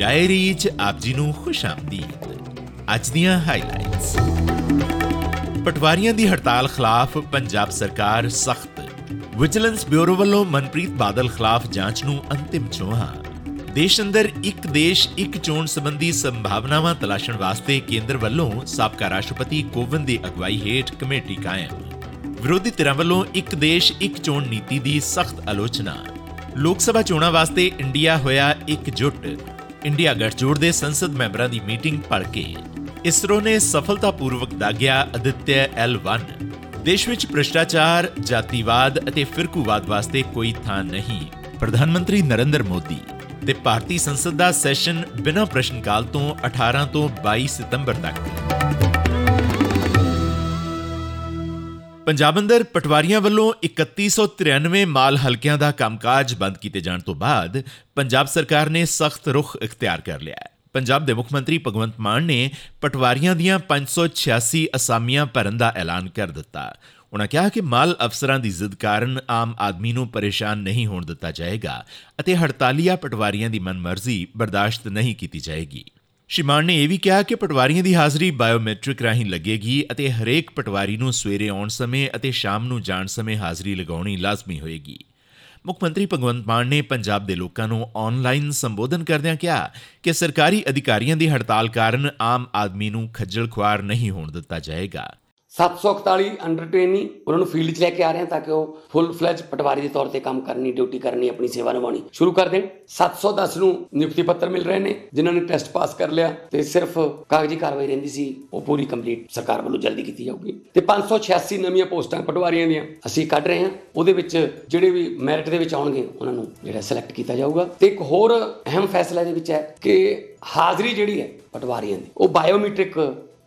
Diary 'ਚ ਆਪ ਜੀ ਨੂੰ ਖੁਸ਼ ਆਮਦੀਦ ਅੱਜ ਦੀਆਂ ਹਾਈਲਾਈਟਸ ਪਟਵਾਰੀਆਂ ਦੀ ਹੜਤਾਲ ਖਿਲਾਫ ਪੰਜਾਬ ਸਰਕਾਰ ਸਖਤ। ਵਿਜੀਲੈਂਸ ਬਿਊਰੋ ਵੱਲੋਂ ਮਨਪ੍ਰੀਤ ਬਾਦਲ ਖਿਲਾਫ ਜਾਂਚ ਨੂੰ ਅੰਤਿਮ ਚੋਹਾ ਦੇਸ਼ ਅੰਦਰ ਇੱਕ ਦੇਸ਼, ਇੱਕ ਚੋਣ ਸੰਬੰਧੀ ਸੰਭਾਵਨਾਵਾਂ ਤਲਾਸ਼ਣ ਵਾਸਤੇ ਕੇਂਦਰ ਵੱਲੋਂ ਸਾਬਕਾ ਰਾਸ਼ਟਰਪਤੀ ਕੋਵਿੰਦ ਦੀ ਅਗਵਾਈ ਹੇਠ ਕਮੇਟੀ ਕਾਇਮ। ਵਿਰੋਧੀ ਧਿਰਾਂ ਵੱਲੋਂ ਇੱਕ ਦੇਸ਼, ਇੱਕ ਚੋਣ ਨੀਤੀ ਦੀ ਸਖਤ ਆਲੋਚਨਾ। ਲੋਕ ਸਭਾ ਚੋਣਾਂ ਵਾਸਤੇ ਇੰਡੀਆ ਹੋਇਆ ਇਕਜੁੱਟ ਇੰਡੀਆ ਗੱਠਜੋੜ ਦੇ ਸੰਸਦ ਮੈਂਬਰਾਂ ਦੀ ਮੀਟਿੰਗ ਭੜ ਕੇ ਇਸਰੋ ਨੇ ਸਫਲਤਾਪੂਰਵਕ ਦਾਗਿਆ ਅਦਿੱਤਿਆ L1 ਦੇਸ਼ ਵਿੱਚ ਭ੍ਰਿਸ਼ਟਾਚਾਰ, ਜਾਤੀਵਾਦ ਅਤੇ ਫਿਰਕੂਵਾਦ ਵਾਸਤੇ ਕੋਈ ਥਾਂ ਨਹੀਂ। ਪ੍ਰਧਾਨ ਮੰਤਰੀ ਨਰਿੰਦਰ ਮੋਦੀ ਤੇ ਭਾਰਤੀ ਸੰਸਦ ਦਾ ਸੈਸ਼ਨ ਬਿਨਾਂ ਪ੍ਰਸ਼ਨ ਕਾਲ ਤੋਂ 18 ਤੋਂ 22 ਸਤੰਬਰ ਤੱਕ। ਪੰਜਾਬ ਅੰਦਰ ਪਟਵਾਰੀਆਂ ਵੱਲੋਂ 3193 ਮਾਲ ਹਲਕਿਆਂ ਦਾ ਕੰਮਕਾਜ ਬੰਦ ਕੀਤੇ ਜਾਣ ਤੋਂ ਬਾਅਦ ਪੰਜਾਬ ਸਰਕਾਰ ਨੇ ਸਖਤ ਰੁਖ ਇਖਤਿਆਰ ਕਰ ਲਿਆ ਹੈ। ਪੰਜਾਬ ਦੇ ਮੁੱਖ ਮੰਤਰੀ ਭਗਵੰਤ ਮਾਨ ਨੇ ਪਟਵਾਰੀਆਂ ਦੀਆਂ 586 ਅਸਾਮੀਆਂ ਭਰਨ ਦਾ ਐਲਾਨ ਕਰ ਦਿੱਤਾ। ਉਹਨਾਂ ਕਿਹਾ ਕਿ ਮਾਲ ਅਫਸਰਾਂ ਦੀ ਜ਼ਿੱਦ ਕਾਰਨ ਆਮ ਆਦਮੀ ਨੂੰ ਪਰੇਸ਼ਾਨ ਨਹੀਂ ਹੋਣ ਦਿੱਤਾ ਜਾਏਗਾ ਅਤੇ ਹੜਤਾਲੀਆ ਪਟਵਾਰੀਆਂ ਦੀ ਮਨਮਰਜ਼ੀ ਬਰਦਾਸ਼ਤ ਨਹੀਂ ਕੀਤੀ ਜਾਏਗੀ। ਸ਼ਿਮਾਨ ਨੇ ਇਹ ਵੀ ਕਿਹਾ ਕਿ ਪਟਵਾਰੀਆਂ ਦੀ ਹਾਜ਼ਰੀ ਬਾਇਓਮੈਟ੍ਰਿਕ ਰਾਹੀਂ ਲੱਗੇਗੀ ਅਤੇ ਹਰੇਕ ਪਟਵਾਰੀ ਨੂੰ ਸਵੇਰੇ ਆਉਣ ਸਮੇਂ ਅਤੇ ਸ਼ਾਮ ਨੂੰ ਜਾਣ ਸਮੇਂ ਹਾਜ਼ਰੀ ਲਗਾਉਣੀ ਲਾਜ਼ਮੀ ਹੋਏਗੀ। ਮੁੱਖ ਮੰਤਰੀ ਭਗਵੰਤ ਮਾਨ ਨੇ ਪੰਜਾਬ ਦੇ ਲੋਕਾਂ ਨੂੰ ਆਨਲਾਈਨ ਸੰਬੋਧਨ ਕਰਦਿਆਂ ਕਿਹਾ ਕਿ ਸਰਕਾਰੀ ਅਧਿਕਾਰੀਆਂ ਦੀ ਹੜਤਾਲ ਕਾਰਨ ਆਮ ਆਦਮੀ ਨੂੰ ਖੱਜਲ ਖੁਆਰ ਨਹੀਂ ਹੋਣ ਦਿੱਤਾ ਜਾਏਗਾ। 741 ਅੰਡਰ ਟ੍ਰੇਨਿੰਗ ਉਹਨਾਂ ਨੂੰ ਫੀਲਡ 'ਚ ਲੈ ਕੇ ਆ ਰਹੇ ਹਾਂ ਤਾਂ ਕਿ ਉਹ ਫੁੱਲ ਫਲੈਜ ਪਟਵਾਰੀ ਦੇ ਤੌਰ ਤੇ ਕੰਮ ਕਰਨੀ ਡਿਊਟੀ ਕਰਨੀ, ਆਪਣੀ ਸੇਵਾ ਨਿਭਾਉਣੀ। ਸ਼ੁਰੂ ਕਰ ਦੇਣ। 710 ਨੂੰ ਨਿਯੁਕਤੀ ਪੱਤਰ ਮਿਲ ਰਹੇ ਨੇ, ਜਿਨ੍ਹਾਂ ਨੇ ਟੈਸਟ ਪਾਸ ਕਰ ਲਿਆ ਤੇ ਸਿਰਫ ਕਾਗਜ਼ੀ ਕਾਰਵਾਈ ਰਹਿੰਦੀ ਸੀ, ਉਹ ਪੂਰੀ ਕੰਪਲੀਟ ਸਰਕਾਰ ਵੱਲੋਂ ਜਲਦੀ ਕੀਤੀ ਜਾਊਗੀ। ਤੇ 586 ਨਵੀਆਂ ਪੋਸਟਾਂ ਪਟਵਾਰੀਆਂ ਦੀਆਂ ਅਸੀਂ ਕੱਢ ਰਹੇ ਹਾਂ। ਉਹਦੇ ਵਿੱਚ ਜਿਹੜੇ ਵੀ ਮੈਰਿਟ ਦੇ ਵਿੱਚ ਆਉਣਗੇ, ਉਹਨਾਂ ਨੂੰ ਜਿਹੜਾ ਸਿਲੈਕਟ ਕੀਤਾ ਜਾਊਗਾ। ਤੇ ਇੱਕ ਹੋਰ ਅਹਿਮ ਫੈਸਲਾ ਦੇ ਵਿੱਚ ਹੈ ਕਿ ਹਾਜ਼ਰੀ ਜਿਹੜੀ ਹੈ ਪਟਵਾਰੀਆਂ ਦੀ, ਉਹ ਬਾਇਓਮੈਟ੍ਰਿਕ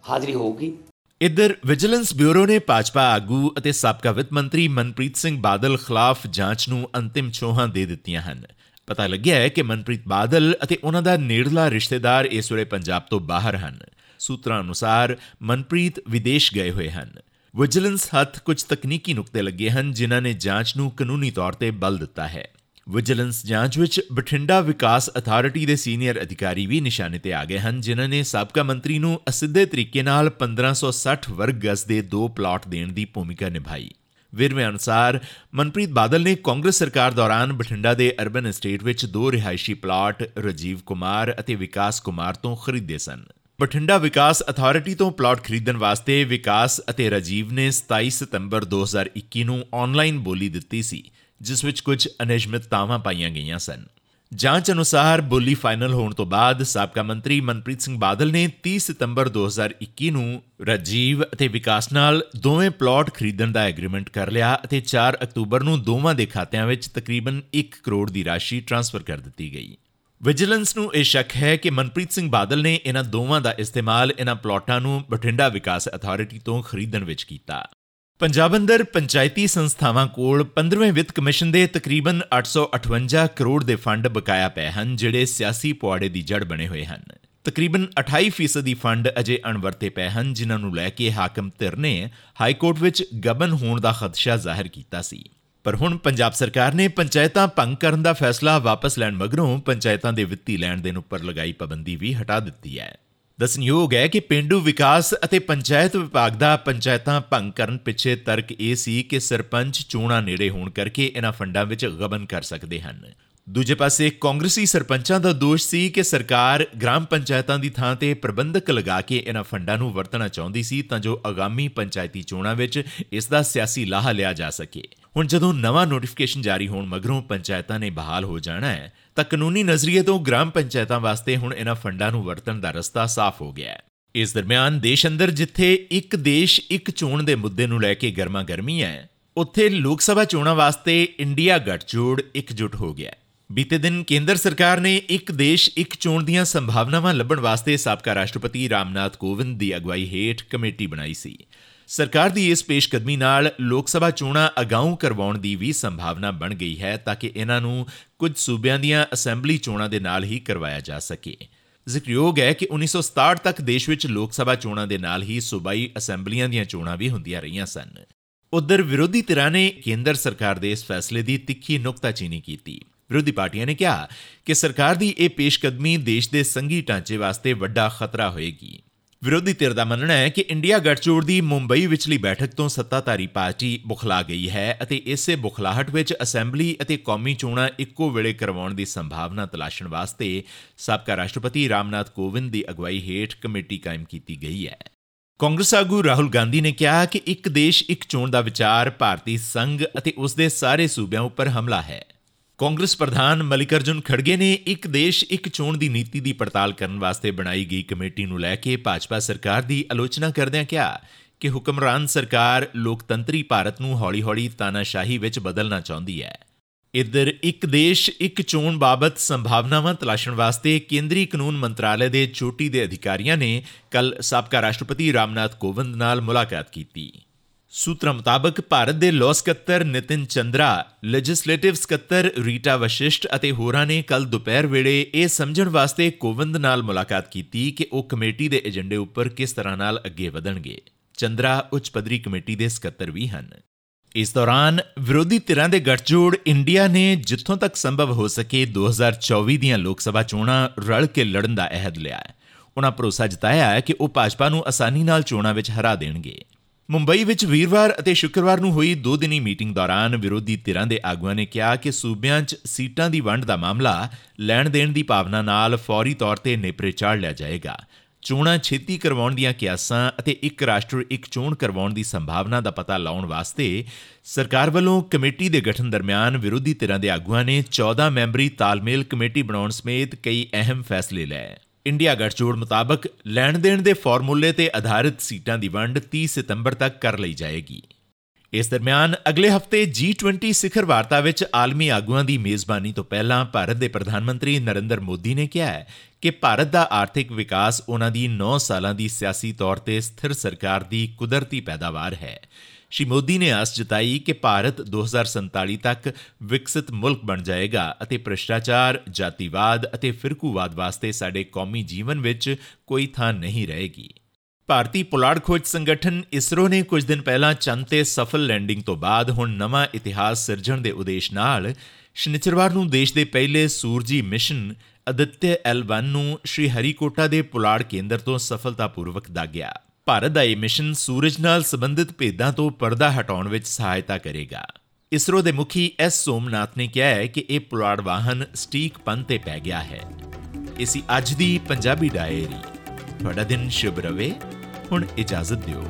ਹਾਜ਼ਰੀ ਹੋਊਗੀ। ਇੱਧਰ ਵਿਜੀਲੈਂਸ ਬਿਊਰੋ ਨੇ ਭਾਜਪਾ ਆਗੂ ਅਤੇ ਸਾਬਕਾ ਵਿੱਤ ਮੰਤਰੀ ਮਨਪ੍ਰੀਤ ਸਿੰਘ ਬਾਦਲ ਖਿਲਾਫ ਜਾਂਚ ਨੂੰ ਅੰਤਿਮ ਛੋਹਾਂ ਦੇ ਦਿੱਤੀਆਂ ਹਨ। ਪਤਾ ਲੱਗਿਆ ਹੈ ਕਿ ਮਨਪ੍ਰੀਤ ਬਾਦਲ ਅਤੇ ਉਹਨਾਂ ਦਾ ਨੇੜਲਾ ਰਿਸ਼ਤੇਦਾਰ ਇਸ ਵੇਲੇ ਪੰਜਾਬ ਤੋਂ ਬਾਹਰ ਹਨ। ਸੂਤਰਾਂ ਅਨੁਸਾਰ ਮਨਪ੍ਰੀਤ ਵਿਦੇਸ਼ ਗਏ ਹੋਏ ਹਨ। ਵਿਜੀਲੈਂਸ ਹੱਥ ਕੁਝ ਤਕਨੀਕੀ ਨੁਕਤੇ ਲੱਗੇ ਹਨ ਜਿਨ੍ਹਾਂ ਨੇ ਜਾਂਚ ਨੂੰ ਕਾਨੂੰਨੀ ਤੌਰ ਤੇ ਬਲ ਦਿੱਤਾ ਹੈ। ਵਿਜੀਲੈਂਸ ਜਾਂਚ ਵਿੱਚ ਬਠਿੰਡਾ ਵਿਕਾਸ ਅਥਾਰਟੀ ਦੇ ਸੀਨੀਅਰ ਅਧਿਕਾਰੀ ਵੀ ਨਿਸ਼ਾਨੇ ਤੇ ਆ ਗਏ ਹਨ, ਜਿਨ੍ਹਾਂ ਨੇ ਸਾਬਕਾ ਮੰਤਰੀ ਨੂੰ ਅਸਿੱਧੇ ਤਰੀਕੇ ਨਾਲ 1560 ਵਰਗ ਗਜ਼ ਦੇ ਦੋ ਪਲਾਟ ਦੇਣ ਦੀ ਭੂਮਿਕਾ ਨਿਭਾਈ। ਵਿਰਵੇਂ ਅਨੁਸਾਰ, ਮਨਪ੍ਰੀਤ ਬਾਦਲ ਨੇ ਕਾਂਗਰਸ ਸਰਕਾਰ ਦੌਰਾਨ ਬਠਿੰਡਾ ਦੇ ਅਰਬਨ ਐਸਟੇਟ ਵਿੱਚ ਦੋ ਰਿਹਾਇਸ਼ੀ ਪਲਾਟ ਰਜੀਵ ਕੁਮਾਰ ਅਤੇ ਵਿਕਾਸ ਕੁਮਾਰ ਤੋਂ ਖਰੀਦੇ ਸਨ। ਬਠਿੰਡਾ ਵਿਕਾਸ ਅਥਾਰਟੀ ਤੋਂ ਪਲਾਟ ਖਰੀਦਣ ਵਾਸਤੇ ਵਿਕਾਸ ਅਤੇ ਰਜੀਵ ਨੇ 27 ਸਤੰਬਰ 2021 ਨੂੰ ਆਨਲਾਈਨ ਬੋਲੀ ਦਿੱਤੀ ਸੀ। ਜਿਸ ਵਿੱਚ ਕੁਝ ਅਨਿਯਮਿਤਤਾਵਾਂ ਪਾਈਆਂ ਗਈਆਂ ਸਨ। ਜਾਂਚ ਅਨੁਸਾਰ ਬੋਲੀ ਫਾਈਨਲ ਹੋਣ ਤੋਂ ਬਾਅਦ ਸਾਬਕਾ ਮੰਤਰੀ ਮਨਪ੍ਰੀਤ ਸਿੰਘ ਬਾਦਲ ਨੇ 30 ਸਤੰਬਰ 2021 ਨੂੰ ਰਾਜੀਵ ਅਤੇ ਵਿਕਾਸ ਨਾਲ ਦੋਵੇਂ ਪਲਾਟ ਖਰੀਦਣ ਦਾ ਐਗਰੀਮੈਂਟ ਕਰ ਲਿਆ ਅਤੇ 4 ਅਕਤੂਬਰ ਨੂੰ ਦੋਵਾਂ ਦੇ ਖਾਤਿਆਂ ਵਿੱਚ ਤਕਰੀਬਨ 1 ਕਰੋੜ ਦੀ ਰਾਸ਼ੀ ਟ੍ਰਾਂਸਫਰ ਕਰ ਦਿੱਤੀ ਗਈ। ਵਿਜੀਲੈਂਸ ਨੂੰ ਇਹ ਸ਼ੱਕ ਹੈ ਕਿ ਮਨਪ੍ਰੀਤ ਸਿੰਘ ਬਾਦਲ ਨੇ ਇਹਨਾਂ ਦੋਵਾਂ ਦਾ ਇਸਤੇਮਾਲ ਇਹਨਾਂ ਪਲਾਟਾਂ ਨੂੰ ਬਠਿੰਡਾ ਵਿਕਾਸ ਅਥਾਰਟੀ ਤੋਂ ਖਰੀਦਣ ਵਿੱਚ ਕੀਤਾ। ਪੰਜਾਬ ਅੰਦਰ ਪੰਚਾਇਤੀ ਸੰਸਥਾਵਾਂ ਕੋਲ 15ਵੇਂ ਵਿੱਤ ਕਮਿਸ਼ਨ ਦੇ ਤਕਰੀਬਨ 858 ਕਰੋੜ ਦੇ ਫੰਡ ਬਕਾਇਆ ਪਏ ਹਨ, ਜਿਹੜੇ ਸਿਆਸੀ ਪੁਆੜੇ ਦੀ ਜੜ ਬਣੇ ਹੋਏ ਹਨ। ਤਕਰੀਬਨ 28% ਦੀ ਫੰਡ ਅਜੇ ਅਣਵਰਤੇ ਪਏ ਹਨ, ਜਿਨ੍ਹਾਂ ਨੂੰ ਲੈ ਕੇ ਹਾਕਮ ਧਿਰ ਨੇ ਹਾਈ ਕੋਰਟ ਵਿੱਚ ਗਬਨ ਹੋਣ ਦਾ ਖਦਸ਼ਾ ਜ਼ਾਹਿਰ ਕੀਤਾ ਸੀ। ਪਰ ਹੁਣ ਪੰਜਾਬ ਸਰਕਾਰ ਨੇ ਪੰਚਾਇਤਾਂ ਭੰਗ ਕਰਨ ਦਾ ਫੈਸਲਾ ਵਾਪਸ ਲੈਣ ਮਗਰੋਂ ਪੰਚਾਇਤਾਂ ਦੇ ਵਿੱਤੀ ਲੈਣ ਦੇਣ ਉੱਪਰ ਲਗਾਈ ਪਾਬੰਦੀ ਵੀ ਹਟਾ ਦਿੱਤੀ ਹੈ। ਦਸਨਯੋਗ ਹੈ ਕਿ ਪਿੰਡੂ ਵਿਕਾਸ ਅਤੇ ਪੰਚਾਇਤ ਵਿਭਾਗ ਦਾ ਪੰਚਾਇਤਾਂ ਭੰਗ ਕਰਨ ਪਿੱਛੇ ਤਰਕ ਇਹ ਸੀ ਕਿ ਸਰਪੰਚ ਚੋਣਾਂ ਨੇੜੇ ਹੋਣ ਕਰਕੇ ਇਹਨਾਂ ਫੰਡਾਂ ਵਿੱਚ ਗਬਨ ਕਰ ਸਕਦੇ ਹਨ। ਦੂਜੇ ਪਾਸੇ ਕਾਂਗਰਸੀ ਸਰਪੰਚਾਂ ਦਾ ਦੋਸ਼ ਸੀ ਕਿ ਸਰਕਾਰ ਗ੍ਰਾਮ ਪੰਚਾਇਤਾਂ ਦੀ ਥਾਂ ਤੇ ਪ੍ਰਬੰਧਕ ਲਗਾ ਕੇ ਇਹਨਾਂ ਫੰਡਾਂ ਨੂੰ ਵਰਤਣਾ ਚਾਹੁੰਦੀ ਸੀ ਤਾਂ ਜੋ ਆਗਾਮੀ ਪੰਚਾਇਤੀ ਚੋਣਾਂ ਵਿੱਚ ਇਸ ਦਾ ਸਿਆਸੀ ਲਾਹਾ ਲਿਆ ਜਾ ਸਕੇ। ਹੁਣ ਜਦੋਂ ਨਵਾਂ ਨੋਟੀਫਿਕੇਸ਼ਨ ਜਾਰੀ ਹੋਣ ਮਗਰੋਂ ਪੰਚਾਇਤਾਂ ਨੇ ਬਹਾਲ ਹੋ ਜਾਣਾ ਹੈ, ਤਾਂ ਕਾਨੂੰਨੀ ਨਜ਼ਰੀਏ ਤੋਂ ਗ੍ਰਾਮ ਪੰਚਾਇਤਾਂ ਵਾਸਤੇ ਹੁਣ ਇਹਨਾਂ ਫੰਡਾਂ ਨੂੰ ਵਰਤਣ ਦਾ ਰਸਤਾ ਸਾਫ਼ ਹੋ ਗਿਆ ਹੈ। ਇਸ ਦਰਮਿਆਨ ਦੇਸ਼ ਅੰਦਰ ਜਿੱਥੇ ਇੱਕ ਦੇਸ਼ ਇੱਕ ਚੋਣ ਦੇ ਮੁੱਦੇ ਨੂੰ ਲੈ ਕੇ ਗਰਮਾ ਗਰਮੀ ਹੈ, ਉੱਥੇ ਲੋਕ ਸਭਾ ਚੋਣਾਂ ਵਾਸਤੇ ਇੰਡੀਆ ਗੱਠਜੋੜ ਇਕਜੁੱਟ ਹੋ ਗਿਆ ਬੀਤੇ ਦਿਨ ਕੇਂਦਰ ਸਰਕਾਰ ਨੇ ਇੱਕ ਦੇਸ਼ ਇੱਕ ਚੋਣ ਦੀਆਂ ਸੰਭਾਵਨਾਵਾਂ ਲੱਭਣ ਵਾਸਤੇ ਸਾਬਕਾ ਰਾਸ਼ਟਰਪਤੀ ਰਾਮਨਾਥ ਕੋਵਿੰਦ ਦੀ ਅਗਵਾਈ ਹੇਠ ਕਮੇਟੀ ਬਣਾਈ ਸੀ। ਸਰਕਾਰ ਦੀ ਇਸ ਪੇਸ਼ਕਦਮੀ ਨਾਲ ਲੋਕ ਸਭਾ ਚੋਣਾਂ ਅਗਾਊਂ ਕਰਵਾਉਣ ਦੀ ਵੀ ਸੰਭਾਵਨਾ ਬਣ ਗਈ ਹੈ ਤਾਂ ਕਿ ਇਹਨਾਂ ਨੂੰ ਕੁਝ ਸੂਬਿਆਂ ਦੀਆਂ ਅਸੈਂਬਲੀ ਚੋਣਾਂ ਦੇ ਨਾਲ ਹੀ ਕਰਵਾਇਆ ਜਾ ਸਕੇ। ਜ਼ਿਕਰਯੋਗ ਹੈ ਕਿ 1967 ਤੱਕ ਦੇਸ਼ ਵਿੱਚ ਲੋਕ ਸਭਾ ਚੋਣਾਂ ਦੇ ਨਾਲ ਹੀ ਸੂਬਾਈ ਅਸੈਂਬਲੀਆਂ ਦੀਆਂ ਚੋਣਾਂ ਵੀ ਹੁੰਦੀਆਂ ਰਹੀਆਂ ਸਨ। ਉਧਰ ਵਿਰੋਧੀ ਧਿਰਾਂ ਨੇ ਕੇਂਦਰ ਸਰਕਾਰ ਦੇ ਇਸ ਫੈਸਲੇ ਦੀ ਤਿੱਖੀ ਨੁਕਤਾਚੀਨੀ ਕੀਤੀ। ਵਿਰੋਧੀ ਪਾਰਟੀਆਂ ਨੇ ਕਿਹਾ ਕਿ ਸਰਕਾਰ ਦੀ ਇਹ ਪੇਸ਼ਕਦਮੀ ਦੇਸ਼ ਦੇ ਸੰਘੀ ਢਾਂਚੇ ਵਾਸਤੇ ਵੱਡਾ ਖਤਰਾ ਹੋਏਗੀ। ਵਿਰੋਧੀ ਧਿਰ ਦਾ ਮੰਨਣਾ ਹੈ ਕਿ ਇੰਡੀਆ ਗੱਠਜੋੜ ਦੀ ਮੁੰਬਈ ਵਿਚਲੀ ਬੈਠਕ ਤੋਂ ਸੱਤਾਧਾਰੀ ਪਾਰਟੀ ਬੁਖਲਾ ਗਈ ਹੈ ਅਤੇ ਇਸੇ ਬੁਖਲਾਹਟ ਵਿੱਚ ਅਸੈਂਬਲੀ ਅਤੇ ਕੌਮੀ ਚੋਣਾਂ ਇੱਕੋ ਵੇਲੇ ਕਰਵਾਉਣ ਦੀ ਸੰਭਾਵਨਾ ਤਲਾਸ਼ਣ ਵਾਸਤੇ ਸਾਬਕਾ ਰਾਸ਼ਟਰਪਤੀ ਰਾਮਨਾਥ ਕੋਵਿੰਦ ਦੀ ਅਗਵਾਈ ਹੇਠ ਕਮੇਟੀ ਕਾਇਮ ਕੀਤੀ ਗਈ ਹੈ। ਕਾਂਗਰਸ ਆਗੂ ਰਾਹੁਲ ਗਾਂਧੀ ਨੇ ਕਿਹਾ ਕਿ ਇੱਕ ਦੇਸ਼ ਇੱਕ ਚੋਣ ਦਾ ਵਿਚਾਰ, ਭਾਰਤੀ ਸੰਘ ਅਤੇ ਉਸ ਦੇ ਸਾਰੇ ਸੂਬਿਆਂ ਉੱਪਰ ਹਮਲਾ ਹੈ। ਕਾਂਗਰਸ ਪ੍ਰਧਾਨ ਮਲਿਕਰਜੁਨ ਖੜਗੇ ਨੇ ਇੱਕ ਦੇਸ਼, ਇੱਕ ਚੋਣ ਦੀ ਨੀਤੀ ਦੀ ਪੜਤਾਲ ਕਰਨ ਵਾਸਤੇ ਬਣਾਈ ਗਈ ਕਮੇਟੀ ਨੂੰ ਲੈ ਕੇ ਭਾਜਪਾ ਸਰਕਾਰ ਦੀ ਆਲੋਚਨਾ ਕਰਦਿਆਂ ਕਿਹਾ ਕਿ ਹੁਕਮਰਾਨ ਸਰਕਾਰ ਲੋਕਤੰਤਰੀ ਭਾਰਤ ਨੂੰ ਹੌਲੀ-ਹੌਲੀ ਤਾਨਾਸ਼ਾਹੀ ਵਿੱਚ ਬਦਲਣਾ ਚਾਹੁੰਦੀ ਹੈ। ਇਧਰ ਇੱਕ ਦੇਸ਼, ਇੱਕ ਚੋਣ ਬਾਬਤ ਸੰਭਾਵਨਾਵਾਂ ਤਲਾਸ਼ਣ ਵਾਸਤੇ ਕੇਂਦਰੀ ਕਾਨੂੰਨ ਮੰਤਰਾਲੇ ਦੇ ਚੋਟੀ ਦੇ ਅਧਿਕਾਰੀਆਂ ਨੇ ਕੱਲ ਸਾਬਕਾ ਰਾਸ਼ਟਰਪਤੀ ਰਾਮਨਾਥ ਕੋਵਿੰਦ ਨਾਲ ਮੁਲਾਕਾਤ ਕੀਤੀ। ਸੂਤਰਾਂ ਮੁਤਾਬਕ ਭਾਰਤ ਦੇ ਲਾਅ ਸਕੱਤਰ ਨਿਤਿਨ ਚੰਦਰਾ ਲੈਜਿਸਲੇਟਿਵ ਸਕੱਤਰ ਰੀਟਾ ਵਸ਼ਿਸ਼ਟ ਅਤੇ ਹੋਰਾਂ ਨੇ ਕੱਲ ਦੁਪਹਿਰ ਵੇਲੇ ਇਹ ਸਮਝਣ ਵਾਸਤੇ ਕੋਵਿੰਦ ਨਾਲ ਮੁਲਾਕਾਤ ਕੀਤੀ ਕਿ ਉਹ ਕਮੇਟੀ ਦੇ ਏਜੰਡੇ ਉੱਪਰ ਕਿਸ ਤਰ੍ਹਾਂ ਨਾਲ ਅੱਗੇ ਵਧਣਗੇ। ਚੰਦਰਾ ਉੱਚ ਪੱਧਰੀ ਕਮੇਟੀ ਦੇ ਸਕੱਤਰ ਵੀ ਹਨ। ਇਸ ਦੌਰਾਨ ਵਿਰੋਧੀ ਧਿਰਾਂ ਦੇ ਗੱਠਜੋੜ ਇੰਡੀਆ ਨੇ ਜਿੱਥੋਂ ਤੱਕ ਸੰਭਵ ਹੋ ਸਕੇ 2024 ਦੀਆਂ ਲੋਕ ਸਭਾ ਚੋਣਾਂ ਰਲ ਕੇ ਲੜਨ ਦਾ ਅਹਿਦ ਲਿਆ ਹੈ। ਉਹਨਾਂ ਭਰੋਸਾ ਜਤਾਇਆ ਹੈ ਕਿ ਉਹ ਭਾਜਪਾ ਨੂੰ ਆਸਾਨੀ ਨਾਲ ਚੋਣਾਂ ਵਿੱਚ ਹਰਾ ਦੇਣਗੇ। ਮੁੰਬਈ ਵਿੱਚ ਵੀਰਵਾਰ ਅਤੇ ਸ਼ੁੱਕਰਵਾਰ ਨੂੰ ਹੋਈ ਦੋ ਦਿਨੀ ਮੀਟਿੰਗ ਦੌਰਾਨ ਵਿਰੋਧੀ ਧਿਰਾਂ ਦੇ ਆਗੂਆਂ ਨੇ ਕਿਹਾ ਕਿ ਸੂਬਿਆਂ 'ਚ ਸੀਟਾਂ ਦੀ ਵੰਡ ਦਾ ਮਾਮਲਾ ਲੈਣ ਦੇਣ ਦੀ ਭਾਵਨਾ ਨਾਲ ਫੌਰੀ ਤੌਰ ਤੇ ਨੇਪਰੇ ਚਾੜ ਲਿਆ ਜਾਏਗਾ। ਚੋਣਾਂ ਛੇਤੀ ਕਰਵਾਉਣ ਦੀਆਂ ਕਿਆਸਾਂ ਅਤੇ ਇੱਕ ਰਾਸ਼ਟਰ ਇੱਕ ਚੋਣ ਕਰਵਾਉਣ ਦੀ ਸੰਭਾਵਨਾ ਦਾ ਪਤਾ ਲਾਉਣ ਵਾਸਤੇ ਸਰਕਾਰ ਵੱਲੋਂ ਕਮੇਟੀ ਦੇ ਗਠਨ ਦਰਮਿਆਨ ਵਿਰੋਧੀ ਧਿਰਾਂ ਦੇ ਆਗੂਆਂ ਨੇ 14 ਮੈਂਬਰੀ ਤਾਲਮੇਲ ਕਮੇਟੀ ਬਣਾਉਣ ਸਮੇਤ ਕਈ ਅਹਿਮ ਫੈਸਲੇ ਲਏ। ਇੰਡੀਆ ਗੱਠਜੋੜ ਮੁਤਾਬਕ ਲੈਣ ਦੇਣ ਦੇ ਫਾਰਮੂਲੇ ਤੇ ਆਧਾਰਿਤ ਸੀਟਾਂ ਦੀ ਵੰਡ 30 ਸਤੰਬਰ ਤੱਕ ਕਰ ਲਈ ਜਾਏਗੀ। ਇਸ ਦਰਮਿਆਨ ਅਗਲੇ ਹਫ਼ਤੇ G20 ਸਿਖਰ ਵਾਰਤਾ ਵਿੱਚ ਆਲਮੀ ਆਗੂਆਂ ਦੀ ਮੇਜ਼ਬਾਨੀ ਤੋਂ ਪਹਿਲਾਂ ਭਾਰਤ ਦੇ ਪ੍ਰਧਾਨ ਮੰਤਰੀ ਨਰਿੰਦਰ ਮੋਦੀ ਨੇ ਕਿਹਾ ਹੈ ਕਿ ਭਾਰਤ ਦਾ ਆਰਥਿਕ ਵਿਕਾਸ ਉਹਨਾਂ ਦੀ 9 ਸਾਲਾਂ ਦੀ ਸਿਆਸੀ ਤੌਰ ਤੇ ਸਥਿਰ ਸਰਕਾਰ ਦੀ ਕੁਦਰਤੀ ਪੈਦਾਵਾਰ ਹੈ। ਸ਼੍ਰੀ ਮੋਦੀ ਨੇ ਆਸ ਜਤਾਈ ਕਿ ਭਾਰਤ 2047 ਤੱਕ ਵਿਕਸਿਤ ਮੁਲਕ ਬਣ ਜਾਏਗਾ ਅਤੇ ਭ੍ਰਿਸ਼ਟਾਚਾਰ, ਜਾਤੀਵਾਦ ਅਤੇ ਫਿਰਕੂਵਾਦ ਵਾਸਤੇ ਸਾਡੇ ਕੌਮੀ ਜੀਵਨ ਵਿੱਚ ਕੋਈ ਥਾਂ ਨਹੀਂ ਰਹੇਗੀ। ਭਾਰਤੀ ਪੁਲਾੜ ਖੋਜ ਸੰਗਠਨ ਇਸਰੋ ਨੇ ਕੁਝ ਦਿਨ ਪਹਿਲਾਂ ਚੰਦ ਤੇ ਸਫਲ ਲੈਂਡਿੰਗ ਤੋਂ ਬਾਅਦ ਹੁਣ ਨਵਾਂ ਇਤਿਹਾਸ ਸਿਰਜਣ ਦੇ ਉਦੇਸ਼ ਨਾਲ ਸ਼ਨੀਚਰਵਾਰ ਨੂੰ ਦੇਸ਼ ਦੇ ਪਹਿਲੇ ਸੂਰਜੀ ਮਿਸ਼ਨ ਅਦਿੱਤਯ L1 ਨੂੰ ਸ਼੍ਰੀ ਹਰੀਕੋਟਾ ਦੇ ਪੁਲਾੜ ਕੇਂਦਰ ਤੋਂ ਸਫਲਤਾਪੂਰਵਕ ਦਾਗਿਆ। ਭਾਰਤ ਦਾ ਇਹ ਮਿਸ਼ਨ ਸੂਰਜ ਨਾਲ ਸੰਬੰਧਿਤ ਭੇਦਾਂ ਤੋਂ ਪਰਦਾ ਹਟਾਉਣ ਵਿੱਚ ਸਹਾਇਤਾ ਕਰੇਗਾ। ਇਸਰੋ ਦੇ ਮੁਖੀ ਐਸ ਸੋਮਨਾਥ ਨੇ ਕਿਹਾ ਹੈ ਕਿ ਇਹ ਪੁਲਾੜ ਵਾਹਨ ਸਟੀਕ ਪੰਨ ਤੇ ਪੈ ਗਿਆ ਹੈ। ਇਸੀ ਅੱਜ ਦੀ ਪੰਜਾਬੀ ਡਾਇਰੀ ਤੁਹਾਡਾ ਦਿਨ ਸ਼ੁਭ ਰਵੇ ਹੁਣ ਇਜਾਜ਼ਤ ਦਿਓ